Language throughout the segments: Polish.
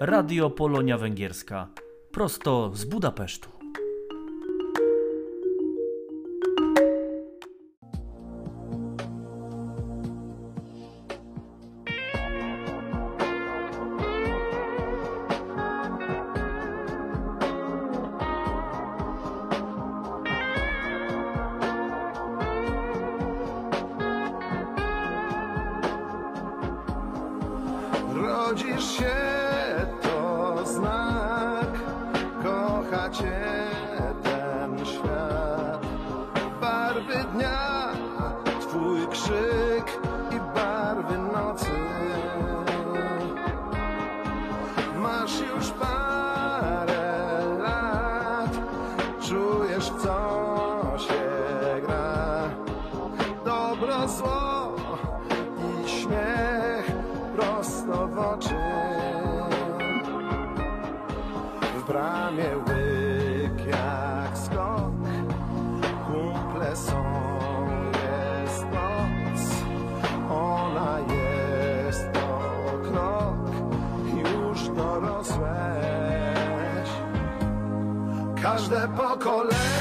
Radio Polonia Węgierska, prosto z Budapesztu. zło i śmiech prosto w oczy. W bramie łyk jak skok, kumple są, jest noc, ona jest to krok, już dorosłeś. Każde pokolenie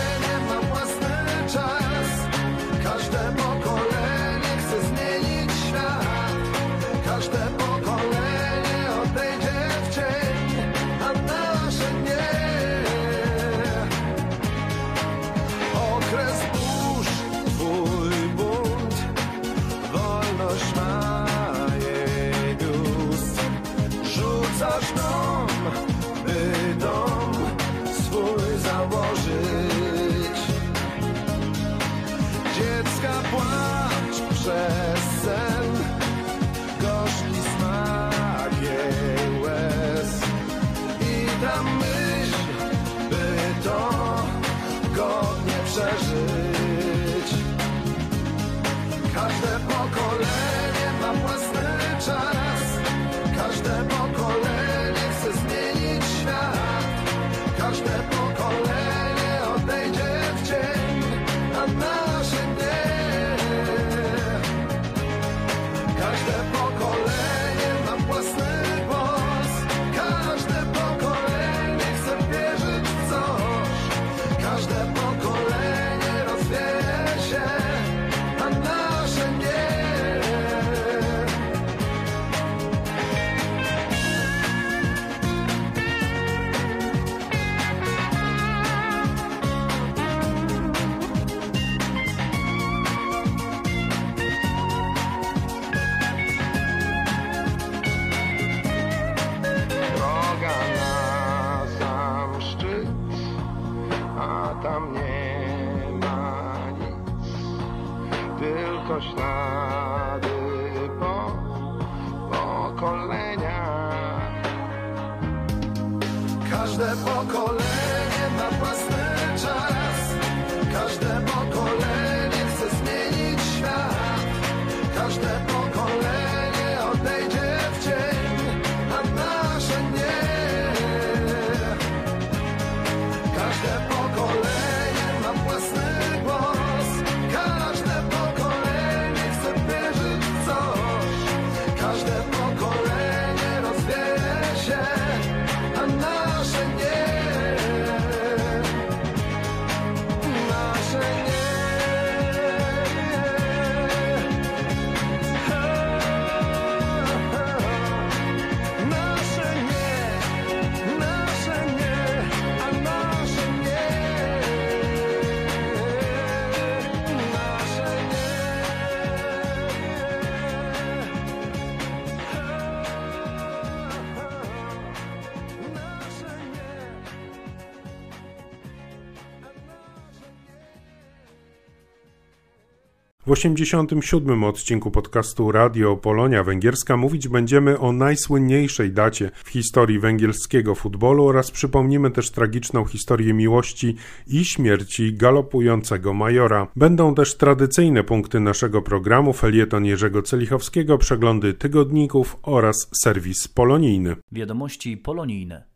87 odcinku podcastu Radio Polonia Węgierska mówić będziemy o najsłynniejszej dacie w historii węgierskiego futbolu oraz przypomnimy też tragiczną historię miłości i śmierci galopującego majora. Będą też tradycyjne punkty naszego programu, felieton Jerzego Celichowskiego, przeglądy tygodników oraz serwis polonijny. Wiadomości polonijne.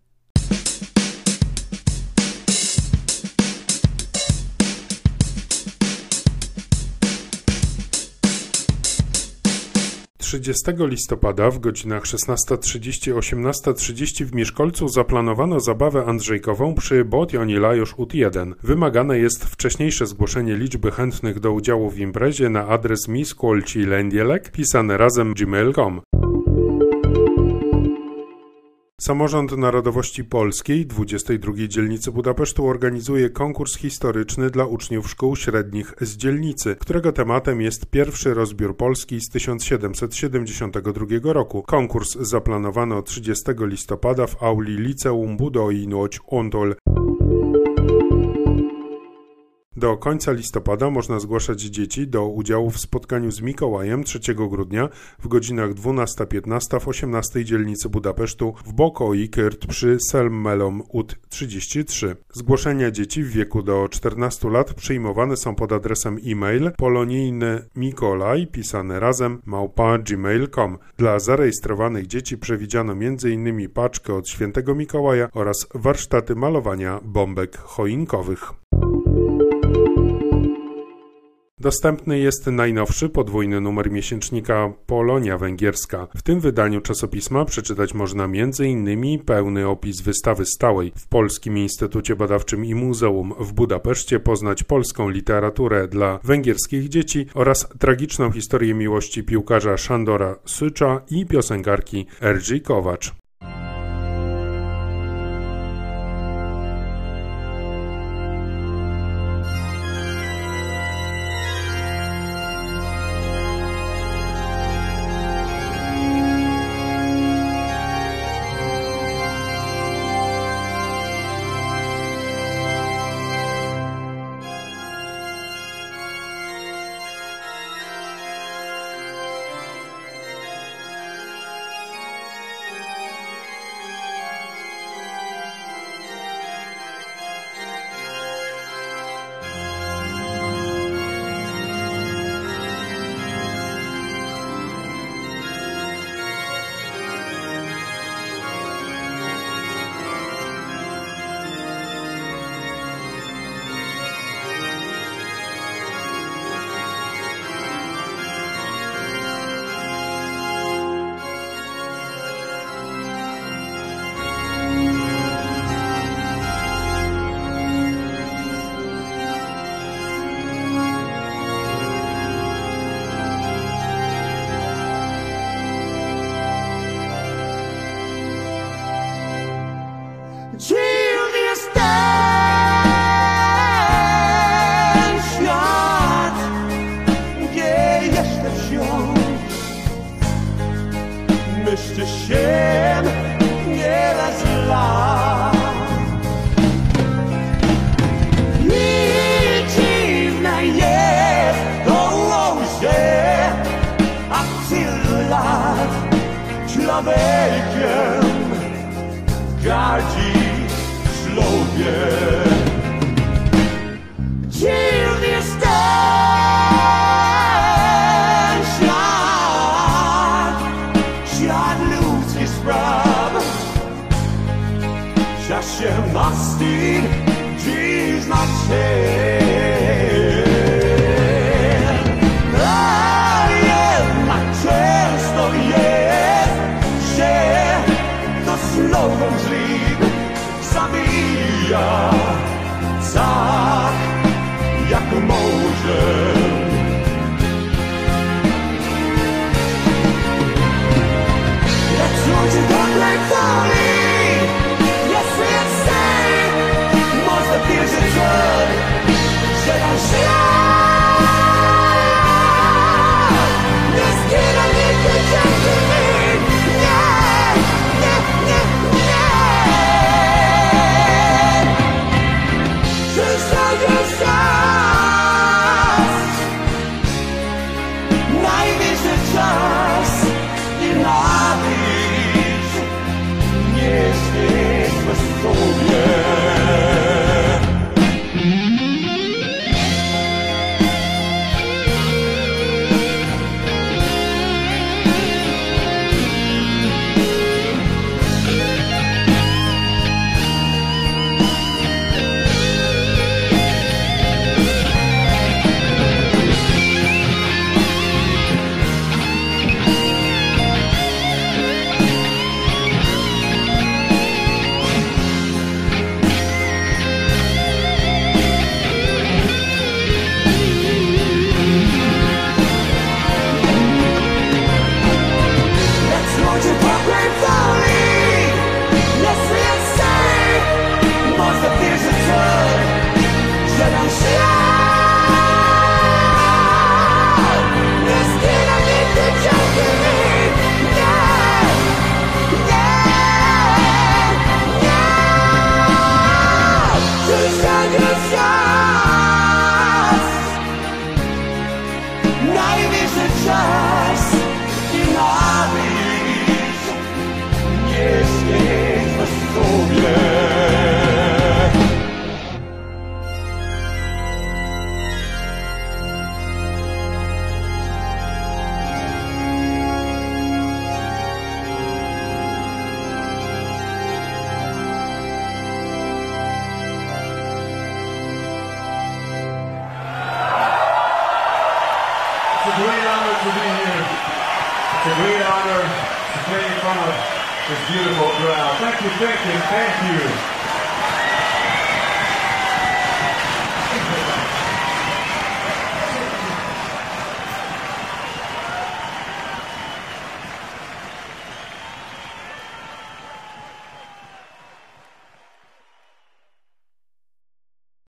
30 listopada w godzinach 16.30-18.30 w Mieszkolcu zaplanowano zabawę andrzejkową przy Botioni Lajosz UT 1. Wymagane jest wcześniejsze zgłoszenie liczby chętnych do udziału w imprezie na adres miskolcilendielek pisane razem gmail.com. Samorząd Narodowości Polskiej 22 dzielnicy Budapesztu organizuje konkurs historyczny dla uczniów szkół średnich z dzielnicy, którego tematem jest pierwszy rozbiór Polski z 1772 roku. Konkurs zaplanowano 30 listopada w auli Liceum Budoi Noć Ontol. Do końca listopada można zgłaszać dzieci do udziału w spotkaniu z Mikołajem 3 grudnia w godzinach 12-15 w 18 dzielnicy Budapesztu w Bokoi Kyrt przy Selmelom UT 33. Zgłoszenia dzieci w wieku do 14 lat przyjmowane są pod adresem e-mail polonijny Mikolaj pisane razem małpa gmail.com. Dla zarejestrowanych dzieci przewidziano m.in. paczkę od świętego Mikołaja oraz warsztaty malowania bombek choinkowych. Dostępny jest najnowszy podwójny numer miesięcznika Polonia Węgierska. W tym wydaniu czasopisma przeczytać można m.in. pełny opis wystawy stałej w Polskim Instytucie Badawczym i Muzeum w Budapeszcie, poznać polską literaturę dla węgierskich dzieci oraz tragiczną historię miłości piłkarza Szandora Sycza i piosenkarki Erzi Kowacz. yeah. A great honor to play in front of this beautiful crowd. Thank you, thank you, thank you.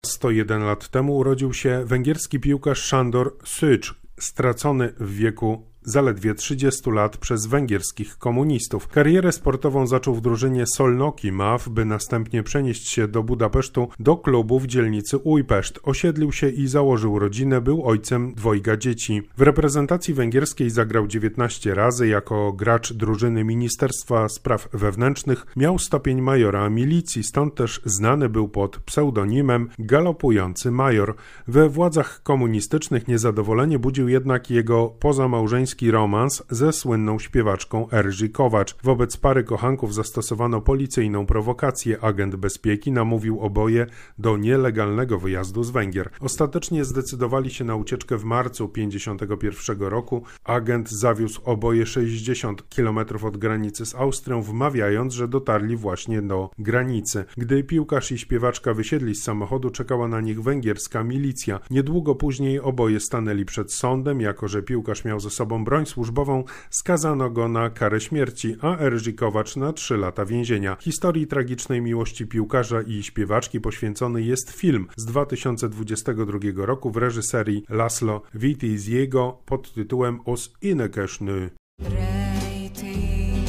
Sto jeden lat temu urodził się węgierski piłkarz Sándor Sücs, stracony w wieku zaledwie 30 lat przez węgierskich komunistów. Karierę sportową zaczął w drużynie Solnoki Maw, by następnie przenieść się do Budapesztu do klubu w dzielnicy Újpest. Osiedlił się i założył rodzinę, był ojcem dwojga dzieci. W reprezentacji węgierskiej zagrał 19 razy jako gracz drużyny Ministerstwa Spraw Wewnętrznych. Miał stopień majora milicji, stąd też znany był pod pseudonimem Galopujący Major. We władzach komunistycznych niezadowolenie budził jednak jego pozamałżeński romans ze słynną śpiewaczką Erzy Kowacz. Wobec pary kochanków zastosowano policyjną prowokację. Agent bezpieki namówił oboje do nielegalnego wyjazdu z Węgier. Ostatecznie zdecydowali się na ucieczkę w marcu 1951 roku. Agent zawiózł oboje 60 km od granicy z Austrią, wmawiając, że dotarli właśnie do granicy. Gdy piłkarz i śpiewaczka wysiedli z samochodu, czekała na nich węgierska milicja. Niedługo później oboje stanęli przed sądem, jako że piłkarz miał ze sobą broń służbową, skazano go na karę śmierci, a Erzy Kowacz na 3 lata więzienia. Historii tragicznej miłości piłkarza i śpiewaczki poświęcony jest film z 2022 roku w reżyserii Laszlo Witiziego pod tytułem Os Inekesnő. Rejtély,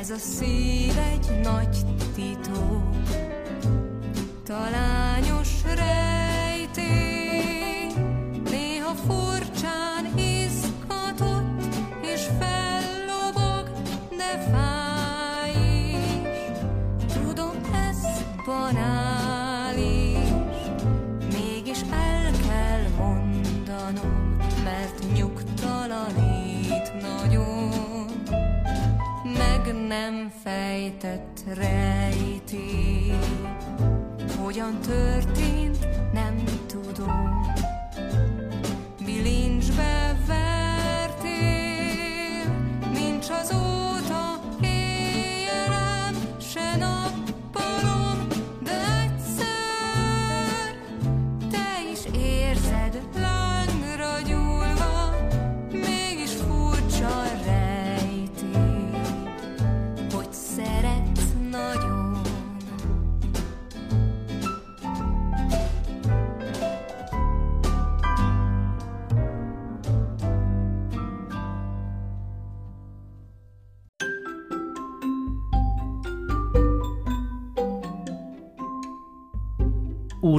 ez egy nagy titok, talányos Nem fejtett rejtély, hogyan történt, nem tudom.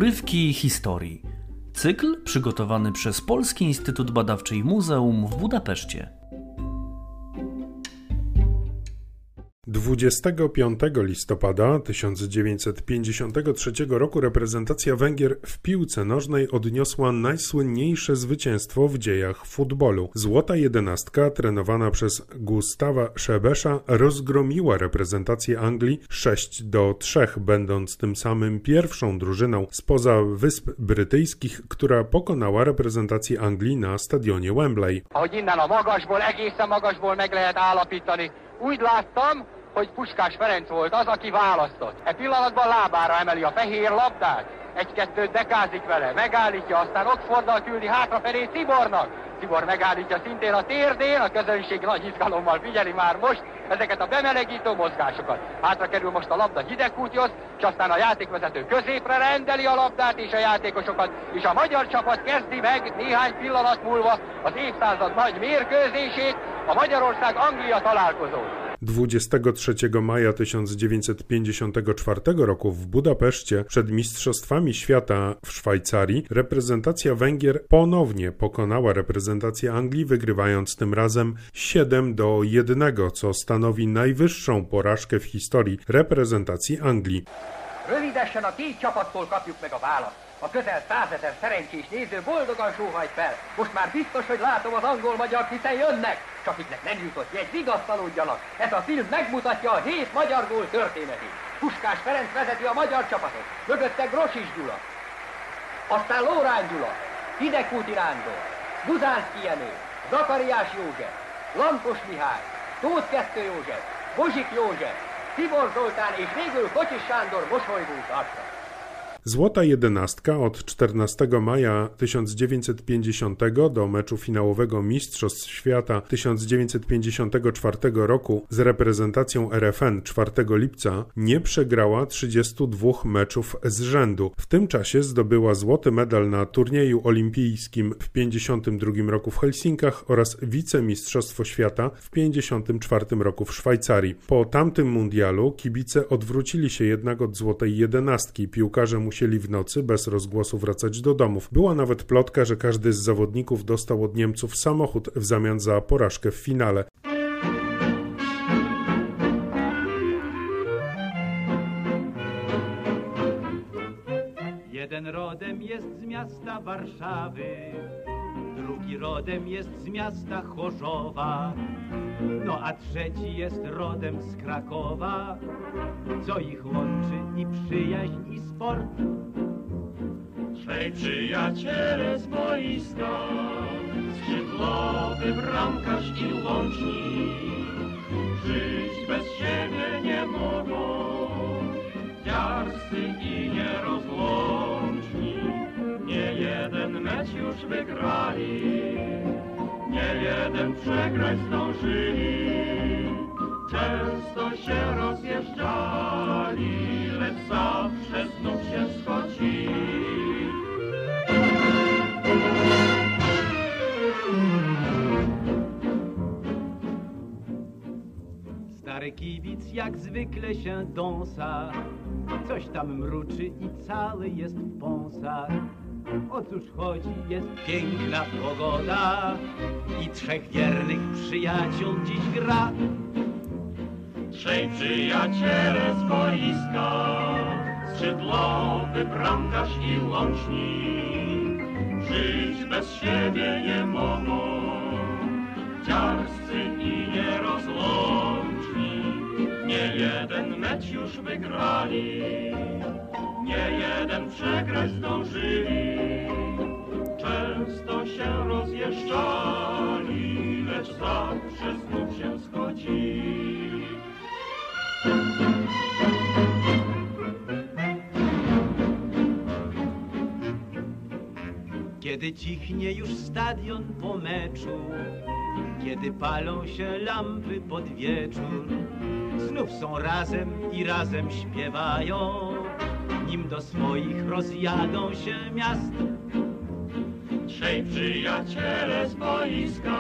Urywki historii. Cykl przygotowany przez Polski Instytut Badawczy i Muzeum w Budapeszcie. 25 listopada 1953 roku reprezentacja Węgier w piłce nożnej odniosła najsłynniejsze zwycięstwo w dziejach futbolu. Złota jedenastka, trenowana przez Gustawa Szebesza, rozgromiła reprezentację Anglii 6 do 3, będąc tym samym pierwszą drużyną spoza Wysp Brytyjskich, która pokonała reprezentację Anglii na stadionie Wembley. ahogy innen a magasból, egészen magasból meg lehet állapítani. Úgy láttam, hogy Puskás Ferenc volt az, aki választott. E pillanatban lábára emeli a fehér labdát, egy-kettőt dekázik vele, megállítja, aztán ott fordal küldi hátrafelé Cibornak. Cibor megállítja szintén a térdén, a közönség nagy izgalommal figyeli már most ezeket a bemelegítő mozgásokat. Hátra kerül most a labda hidegkúthoz, és aztán a játékvezető középre rendeli a labdát és a játékosokat, és a magyar csapat kezdi meg néhány pillanat múlva az évszázad nagy mérkőzését, a Magyarország-Anglia találkozót. 23 maja 1954 roku w Budapeszcie przed Mistrzostwami Świata w Szwajcarii reprezentacja Węgier ponownie pokonała reprezentację Anglii, wygrywając tym razem 7 do 1, co stanowi najwyższą porażkę w historii reprezentacji Anglii. Rövidesen a két csapattól kapjuk meg a választ. A közel százezer szerencsés néző boldogan sóhajt fel. Most már biztos, hogy látom az angol-magyar, hiszen jönnek. Csak akiknek nem jutott jegy, vigasztalódjanak. Ez a film megmutatja a hét magyar gól történetét. Puskás Ferenc vezeti a magyar csapatot. Mögötte Grosis Gyula. Aztán Lórán Gyula, Hidegkúti Nándor, Buzánszki Jenő, Zakariás József, Lampos Mihály, Tóth Kettő József, Bozsik József, Tibor Zoltán és végül Kocsis Sándor mosolygót arca. Złota jedenastka od 14 maja 1950 do meczu finałowego Mistrzostw Świata 1954 roku z reprezentacją RFN 4 lipca nie przegrała 32 meczów z rzędu. W tym czasie zdobyła złoty medal na turnieju olimpijskim w 52 roku w Helsinkach oraz wicemistrzostwo świata w 54 roku w Szwajcarii. Po tamtym mundialu kibice odwrócili się jednak od złotej jedenastki. Piłkarze musieli w nocy bez rozgłosu wracać do domów. Była nawet plotka, że każdy z zawodników dostał od Niemców samochód w zamian za porażkę w finale. Jeden rodem jest z miasta Warszawy, drugi rodem jest z miasta Chorzowa, no a trzeci jest rodem z Krakowa, co ich łączy i przyjaźń i sport. Trzej przyjaciele z boiska, skrzydłowy bramkarz i łącznik. Żyć bez siebie nie mogą, jarscy i nierozłączni. Już wygrali, nie jeden przegrać zdążyli. Często się rozjeżdżali, lecz zawsze znów się schodzili. Stary kibic jak zwykle się dąsa, coś tam mruczy i cały jest w pąsach. O cóż chodzi, jest piękna pogoda i trzech wiernych przyjaciół dziś gra. Trzej przyjaciele z boiska, skrzydłowy bramkarz i łącznik. Żyć bez siebie nie mogą, dziarscy i nierozłączni. Nie jeden mecz już wygrali, nie jeden przegrać zdążyli. Często się rozjeżdżali, lecz zawsze znów się schodzili. Kiedy cichnie już stadion po meczu, kiedy palą się lampy pod wieczór, znów są razem i razem śpiewają, nim do swoich rozjadą się miast. Trzej przyjaciele z boiska,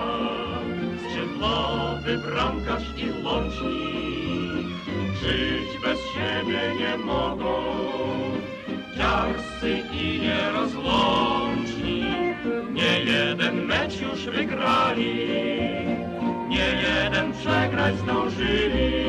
skrzydłowy bramkarz i łącznik. Żyć bez siebie nie mogą, dziarscy i nierozłączni. Nie jeden mecz już wygrali, nie jeden przegrać zdążyli.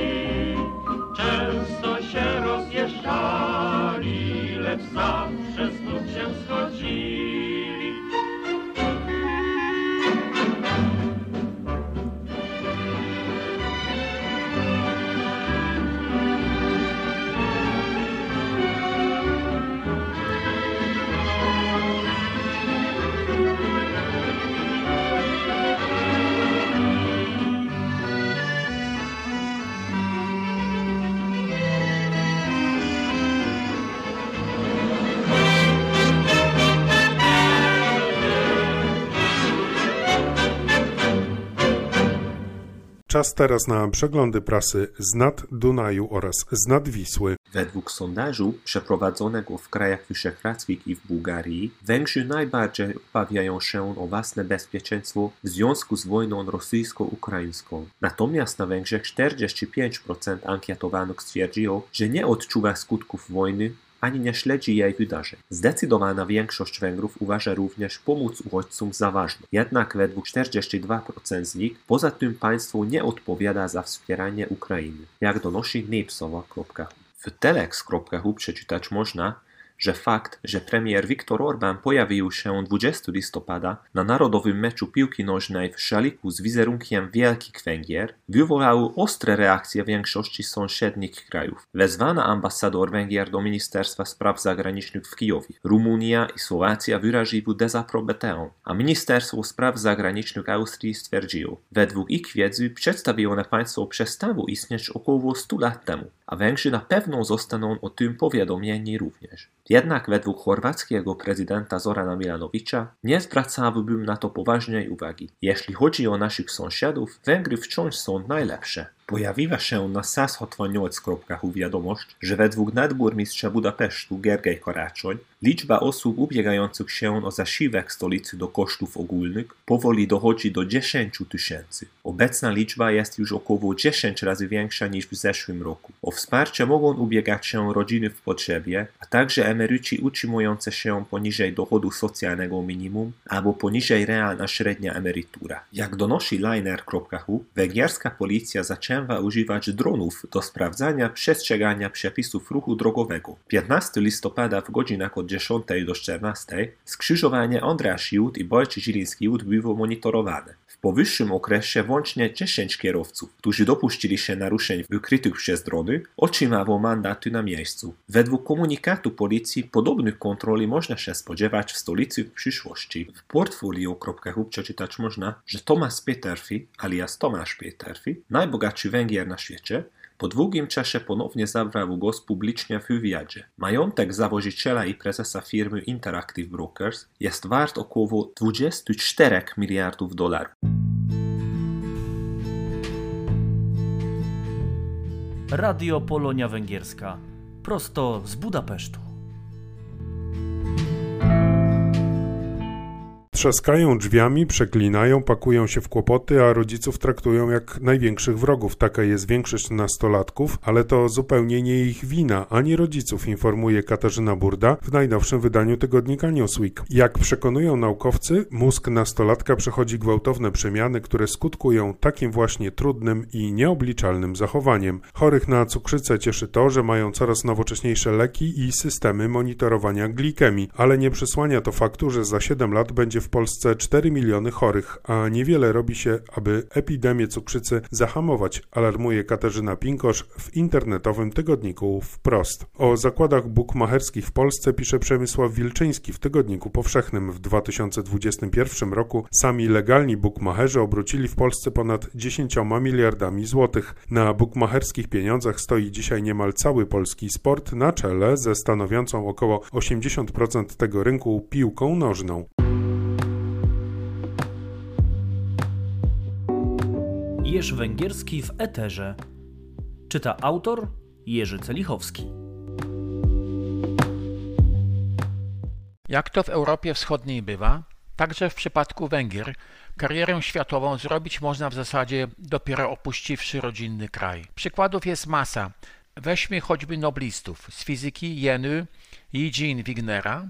Czas teraz na przeglądy prasy z nad Dunaju oraz z nad Wisły. Według sondażu przeprowadzonego w krajach wyszehradzkich i w Bułgarii, Węgrzy najbardziej obawiają się o własne bezpieczeństwo w związku z wojną rosyjsko-ukraińską. Natomiast na Węgrzech 45% ankietowanych stwierdziło, że nie odczuwa skutków wojny ani nie śledzi jej wydarzeń. Zdecydowana większość Węgrów uważa również pomoc uchodźcom za ważną. Jednak według 42% z nich poza tym państwo nie odpowiada za wspieranie Ukrainy, jak donosi Nipsowa.hu. W telex.hu przeczytać można, że fakt, że premier Viktor Orbán pojawił się 20 listopada na narodowym meczu piłki nożnej w szaliku z wizerunkiem Wielkich Węgier, wywołał ostre reakcje większości sąsiednich krajów. Wezwana ambasador Węgier do Ministerstwa Spraw Zagranicznych w Kijowie. Rumunia i Słowacja wyraziły dezaprobatę, a Ministerstwo Spraw Zagranicznych Austrii stwierdziło, według ich wiedzy przedstawione państwo przestało istnieć około 100 lat temu, a Węgrzy na pewno zostaną o tym powiadomieni również. Jednak według chorwackiego prezydenta Zorana Milanowicza nie zwracałbym na to poważnej uwagi. Jeśli chodzi o naszych sąsiadów, Węgry wciąż są najlepsze. Pojawiła się na sashotwaniec.hu wiadomość, że według nadburmistrza Budapesztu Gergely Karaczoń liczba osób ubiegających się o zasiłek stolicy do kosztów ogólnych powoli dochodzi do 10 tysięcy. Obecna liczba jest już około 10 razy większa niż w zeszłym roku. O wsparcie mogą ubiegać się rodziny w potrzebie, a także emeryci utrzymujący się poniżej dochodu socjalnego minimum albo poniżej realna średnia emerytura. Jak donosi liner.hu, węgierska policja zaczęła używać dronów do sprawdzania przestrzegania przepisów ruchu drogowego. 15 listopada w godzinach od 10 do 14 skrzyżowanie Andreasz Jud i Bolczy Ziliński Jud było monitorowane. W powyższym okresie włącznie 10 kierowców, którzy dopuścili się naruszeń wykrytych przez drony, otrzymało mandaty na miejscu. Według komunikatu policji podobnych kontroli można się spodziewać w stolicy w przyszłości. W portfolio.hu przeczytać można, że Tomasz Peterfi, alias Tomasz Peterfi, najbogatszy Węgier na świecie, po długim czasie ponownie zabrał głos publicznie w wywiadzie. Majątek zawodziciela i prezesa firmy Interactive Brokers jest wart około 24 miliardów dolarów. Radio Polonia Węgierska. Prosto z Budapesztu. Trzaskają drzwiami, przeklinają, pakują się w kłopoty, a rodziców traktują jak największych wrogów. Taka jest większość nastolatków, ale to zupełnie nie ich wina, ani rodziców, informuje Katarzyna Burda w najnowszym wydaniu tygodnika Newsweek. Jak przekonują naukowcy, mózg nastolatka przechodzi gwałtowne przemiany, które skutkują takim właśnie trudnym i nieobliczalnym zachowaniem. Chorych na cukrzycę cieszy to, że mają coraz nowocześniejsze leki i systemy monitorowania glikemii, ale nie przesłania to faktu, że za 7 lat będzie w Polsce 4 miliony chorych, a niewiele robi się, aby epidemię cukrzycy zahamować, alarmuje Katarzyna Pinkosz w internetowym tygodniku Wprost. O zakładach bukmacherskich w Polsce pisze Przemysław Wilczyński w tygodniku powszechnym. W 2021 roku sami legalni bukmacherzy obrócili w Polsce ponad 10 miliardami złotych. Na bukmacherskich pieniądzach stoi dzisiaj niemal cały polski sport na czele ze stanowiącą około 80% tego rynku piłką nożną. Jerz Węgierski w Eterze. Czyta autor Jerzy Celichowski. Jak to w Europie Wschodniej bywa, także w przypadku Węgier karierę światową zrobić można w zasadzie dopiero opuściwszy rodzinny kraj. Przykładów jest masa. Weźmy choćby noblistów z fizyki Jeny Eugene Wignera,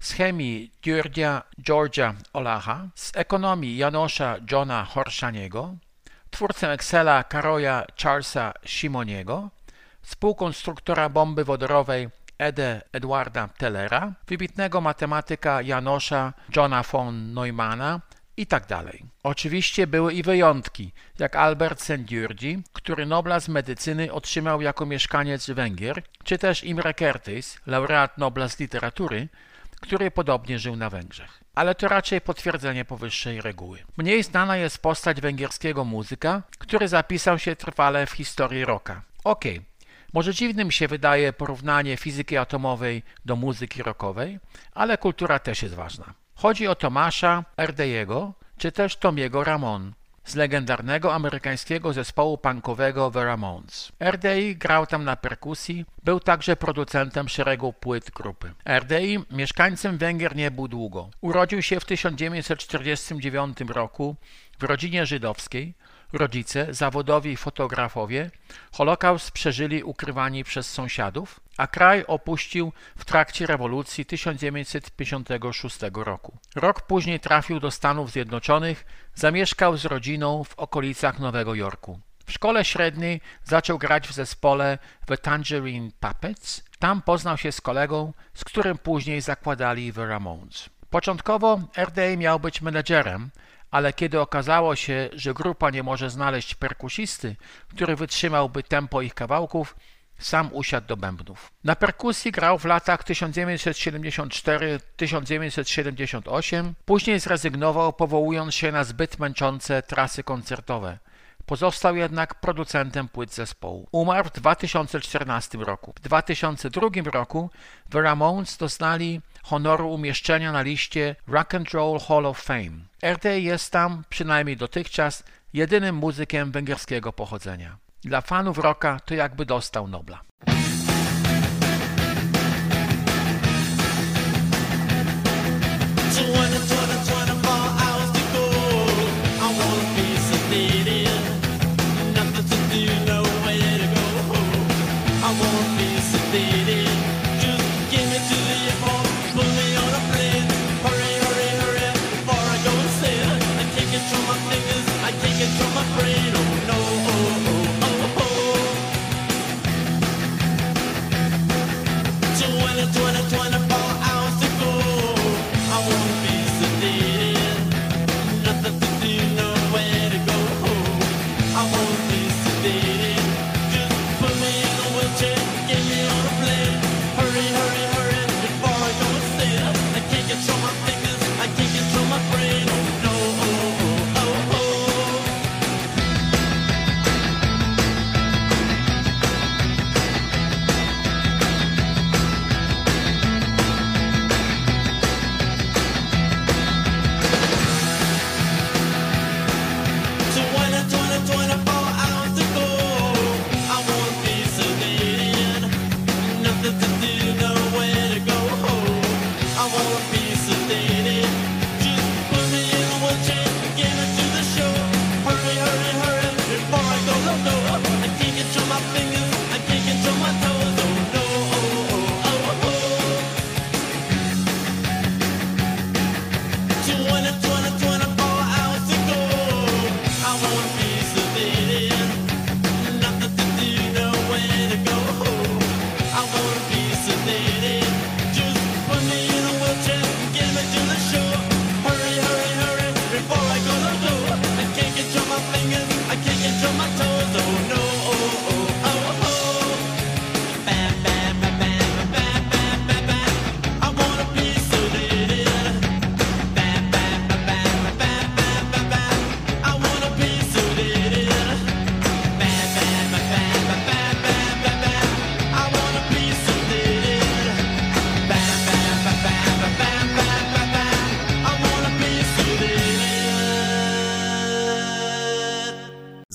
z chemii Djurdia Georgia Olacha, z ekonomii Janosza Johna Horszaniego, twórcę Excela Karoja Charlesa Simoniego, współkonstruktora bomby wodorowej Ede Edwarda Tellera, wybitnego matematyka Janosza Johna von Neumana i tak. Oczywiście były i wyjątki, jak Albert Szent-Györgyi, który Nobla z medycyny otrzymał jako mieszkaniec Węgier, czy też Imre Kertész, laureat Nobla z literatury, który podobnie żył na Węgrzech. Ale to raczej potwierdzenie powyższej reguły. Mniej znana jest postać węgierskiego muzyka, który zapisał się trwale w historii rocka. Okej, okay. Może dziwnym się wydaje porównanie fizyki atomowej do muzyki rockowej, ale kultura też jest ważna. Chodzi o Tomasza Erdejego, czy też Tomiego Ramon, z legendarnego amerykańskiego zespołu punkowego The Ramones. RDI grał tam na perkusji, był także producentem szeregu płyt grupy. RDI mieszkańcem Węgier nie był długo. Urodził się w 1949 roku w rodzinie żydowskiej, Rodzice, zawodowi fotografowie, Holokaust przeżyli ukrywani przez sąsiadów, a kraj opuścił w trakcie rewolucji 1956 roku. Rok później trafił do Stanów Zjednoczonych, zamieszkał z rodziną w okolicach Nowego Jorku. W szkole średniej zaczął grać w zespole The Tangerine Puppets. Tam poznał się z kolegą, z którym później zakładali The Ramones. Początkowo RDA miał być menedżerem, ale kiedy okazało się, że grupa nie może znaleźć perkusisty, który wytrzymałby tempo ich kawałków, sam usiadł do bębnów. Na perkusji grał w latach 1974-1978, później zrezygnował, powołując się na zbyt męczące trasy koncertowe. Pozostał jednak producentem płyt zespołu. Umarł w 2014 roku. W 2002 roku The Ramones doznali honoru umieszczenia na liście Rock and Roll Hall of Fame. RDA jest tam, przynajmniej dotychczas, jedynym muzykiem węgierskiego pochodzenia. Dla fanów rocka to jakby dostał Nobla.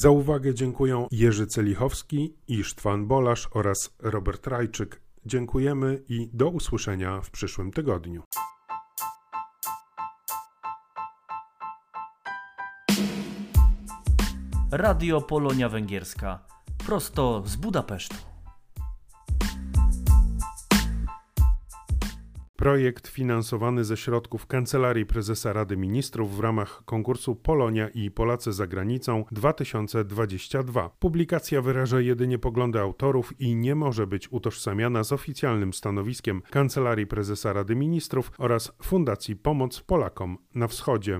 Za uwagę dziękuję Jerzy Celichowski, Isztwan Bolasz oraz Robert Rajczyk. Dziękujemy i do usłyszenia w przyszłym tygodniu. Radio Polonia Węgierska. Prosto z Budapesztu. Projekt finansowany ze środków Kancelarii Prezesa Rady Ministrów w ramach konkursu Polonia i Polacy za granicą 2022. Publikacja wyraża jedynie poglądy autorów i nie może być utożsamiana z oficjalnym stanowiskiem Kancelarii Prezesa Rady Ministrów oraz Fundacji Pomoc Polakom na Wschodzie.